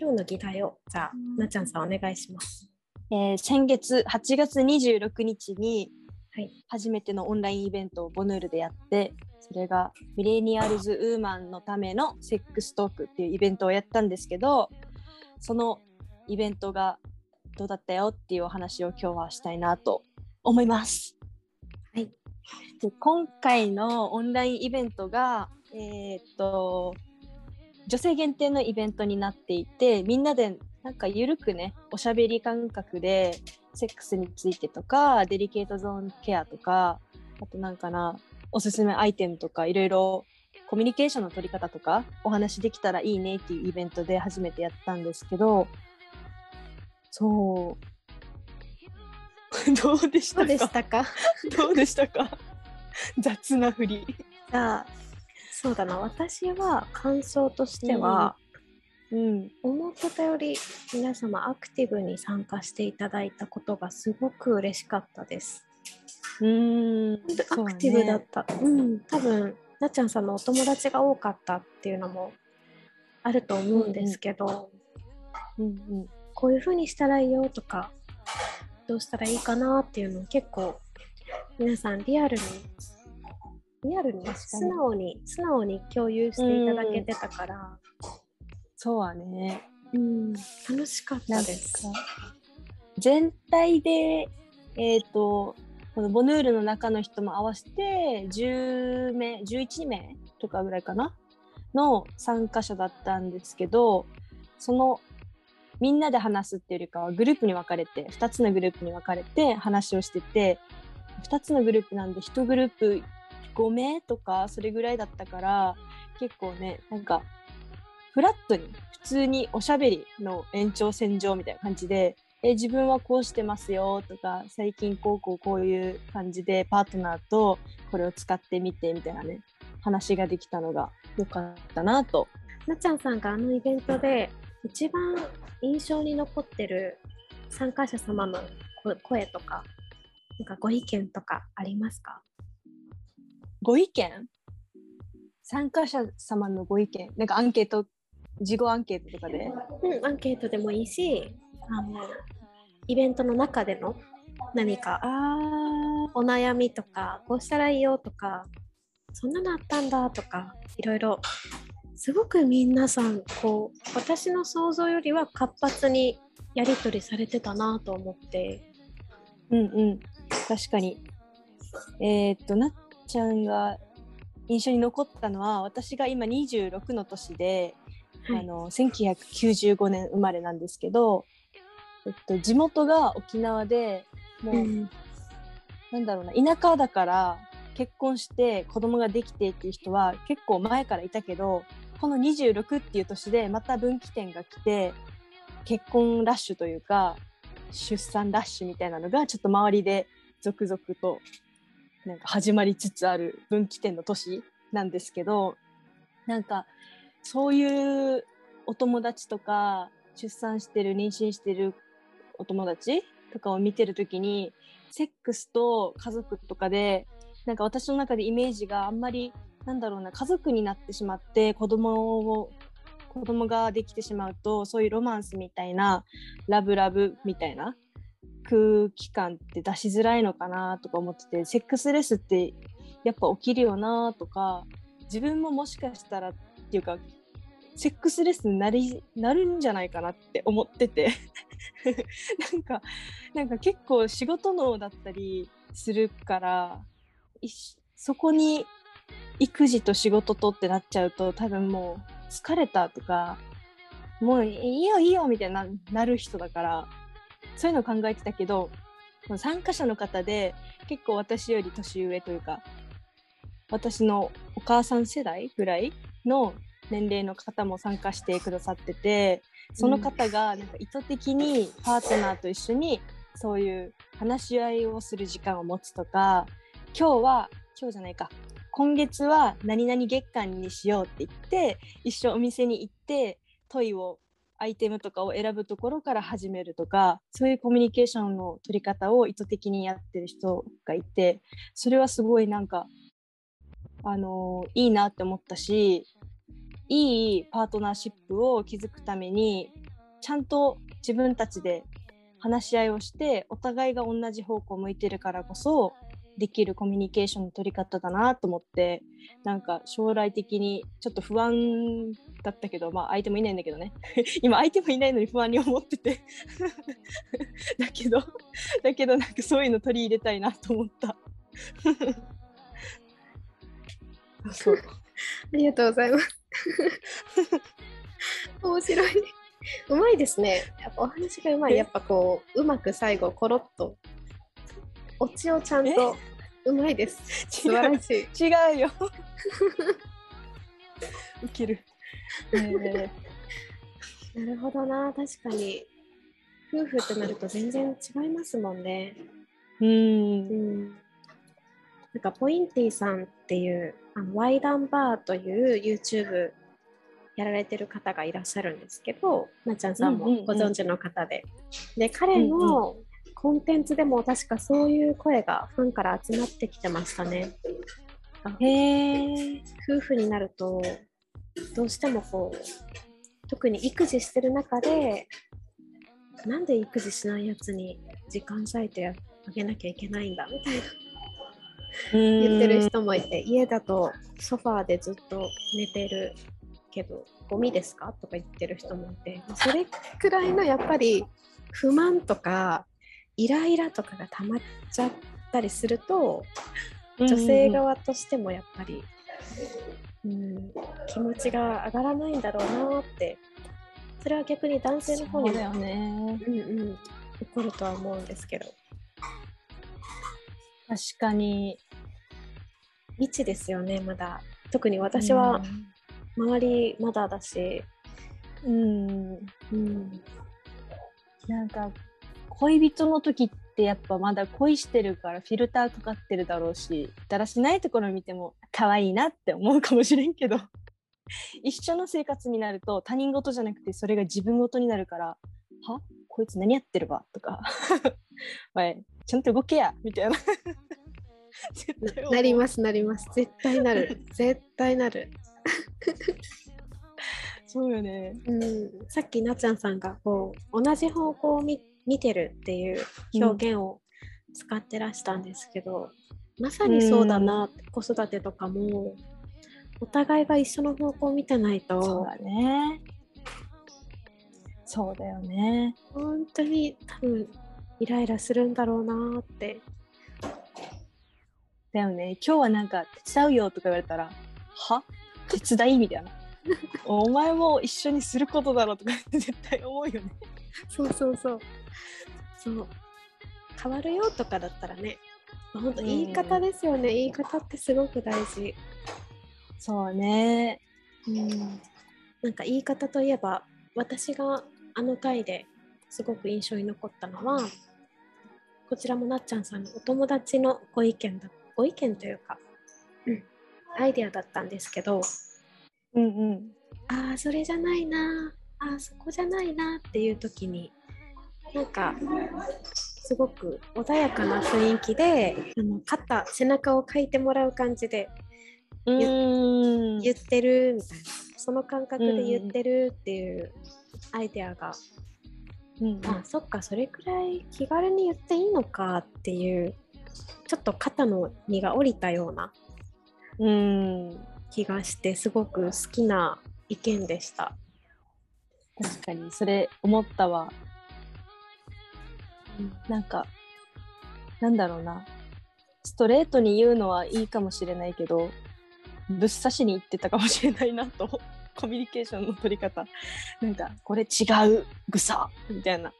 今日の議題をじゃあ、なっちゃんさんお願いします。えー先月8月26日にはい。初めてのオンラインイベントをボヌールでやってそれがミレニアルズウーマンのためのセックストークっていうイベントをやったんですけどそのイベントがどうだったよっていうお話を今日はしたいなと思います。はい。で今回のオンラインイベントがえーっと女性限定のイベントになっていてみんなでなんかゆるくねおしゃべり感覚でセックスについてとかデリケートゾーンケアとかあとなんかなおすすめアイテムとかいろいろコミュニケーションの取り方とかお話できたらいいねっていうイベントで初めてやったんですけどそう。どうでしたか？どうでしたか？どうでしたか？雑な振り。じゃあ、そうだな、私は感想としては、うん、思ってたより皆様アクティブに参加していただいたことがすごく嬉しかったです。うーん。本当にアクティブだった。うん、多分なっちゃんさんのお友達が多かったっていうのもあると思うんですけど、うんうん。こういう風にしたらいいよとか、どうしたらいいかなっていうのを結構皆さんリアルに、リアルに素直に素直に共有していただけてたから、そうはね。うん、楽しかったです。全体で、えっ、と、このボヌールの中の人も合わせて10名、11名とかぐらいかな？の参加者だったんですけど、そのみんなで話すっていうよりかはグループに分かれて、2つのグループに分かれて話をしてて、2つのグループなんで1グループ5名とかそれぐらいだったから、結構ね、なんかフラットに普通におしゃべりの延長線上みたいな感じで、え自分はこうしてますよとか最近こうこうこういう感じでパートナーとこれを使ってみてみたいなね話ができたのが良かったなと。なっちゃんさんがあのイベントで一番印象に残ってる参加者様の声とか、なんかご意見とかありますか？ご意見？参加者様のご意見？なんかアンケート事後アンケートとかで？うん、アンケートでもいいし、あのイベントの中での何かあお悩みとか、こうしたらいいよとか、そんなのあったんだとか、いろいろ、すごく皆さん、こう、私の想像よりは活発にやり取りされてたなと思って、うんうん。確かに。えーっとなっちゃんが印象に残ったのは私が今26の年ではい。あの1995年生まれなんですけど、えっと、地元が沖縄でもう、うん。なんだろうな田舎だから結婚して子供ができてっていう人は結構前からいたけどこの26っていう年でまた分岐点が来て結婚ラッシュというか出産ラッシュみたいなのがちょっと周りで続々となんか始まりつつある分岐点の年なんですけどなんかそういうお友達とか出産してる妊娠してるお友達とかを見てる時にセックスと家族とかでなんか私の中でイメージがあんまりなんだろうな家族になってしまって子供を子供ができてしまうとそういうロマンスみたいなラブラブみたいな空気感って出しづらいのかなとか思っててセックスレスってやっぱ起きるよなとか自分ももしかしたらっていうかセックスレスになりなるんじゃないかなって思ってて。なんかなんか結構仕事脳だったりするからそこに育児と仕事とってなっちゃうと多分もう疲れたとかもういいよいいよみたいななる人だからそういうの考えてたけど参加者の方で結構私より年上というか私のお母さん世代ぐらいの年齢の方も参加してくださっててその方がなんか意図的にパートナーと一緒にそういう話し合いをする時間を持つとか今日は今日じゃないか今月は何々月間にしようって言って一緒お店に行ってトイをアイテムとかを選ぶところから始めるとかそういうコミュニケーションの取り方を意図的にやってる人がいてそれはすごいなんかあのいいなって思ったしいいパートナーシップを築くためにちゃんと自分たちで話し合いをしてお互いが同じ方向を向いてるからこそできるコミュニケーションの取り方だなと思ってなんか将来的にちょっと不安だったけどまあ相手もいないんだけどね 今相手もいないのに不安に思ってて だけどだけどなんかそういうの取り入れたいなと思ったそうありがとうございます。面白い。うまいですね。やっぱお話がうまい。え？やっぱこう、うまく最後、コロッと。オチをちゃんとうまいです。素晴らしい。違うよウケる、えーなるほどな、確かに。夫婦ってなると全然違いますもんね。ううんん。なんか、ポインティさんっていう、あのワイダンバーという YouTube やられてる方がいらっしゃるんですけど、なっちゃんさんもご存知の方で。で、彼のコンテンツでも確かそういう声がファンから集まってきてましたね。へえ夫婦になるとどうしてもこう特に育児してる中でなんで育児しないやつに時間割いてあげなきゃいけないんだみたいな。言ってる人もいて家だとソファーでずっと寝てるけどゴミですか？とか言ってる人もいて。それくらいのやっぱり不満とかイライラとかが溜まっちゃったりすると女性側としてもやっぱり、うん、気持ちが上がらないんだろうなって。それは逆に男性の方にだよね。うんうん、起こるとは思うんですけど。確かに。未知ですよねまだ。特に私は周りまだだし、うん、うん、なんか恋人の時ってやっぱまだ恋してるからフィルターかかってるだろうしだらしないところ見ても可愛いなって思うかもしれんけど 一緒の生活になると他人事じゃなくてそれが自分事になるからは？こいつ何やってるわとか おいちゃんと動けやみたいな。なりますなります。絶対なる。絶対なる、そうよね。うん、さっきなっちゃんさんがこう同じ方向を見見てるっていう表現を使ってらしたんですけど、まさにそうだな、子育てとかもお互いが一緒の方向を見てないそうとだね。そうだよね。本当に多分イライラするんだろうなって。だよね。今日はなんか手伝うよとか言われたらは？手伝い？みたいな お前も一緒にすることだろうとか絶対思うよね。そうそうそう。そう。変わるよとかだったらね本当うん言い方ですよね、言い方ってすごく大事。そうね。うん。なんか言い方といえば私があの回ですごく印象に残ったのはこちらもなっちゃんさんのお友達のご意見だご意見というか、うん、アイデアだったんですけどうんうん。ああそれじゃないな。ああそこじゃないなっていう時になんかすごく穏やかな雰囲気であの肩背中をかいてもらう感じで言ってるみたいな。その感覚で言ってるっていうアイデアが、うん。あそっかそれくらい気軽に言っていいのかっていうちょっと肩の荷が下りたような。うん気がしてすごく好きな意見でした。確かにそれ思ったわ。なんかなんだろうな。ストレートに言うのはいいかもしれないけどぶっ刺しに行ってたかもしれないなと。コミュニケーションの取り方。なんかこれ違うぐさみたいな。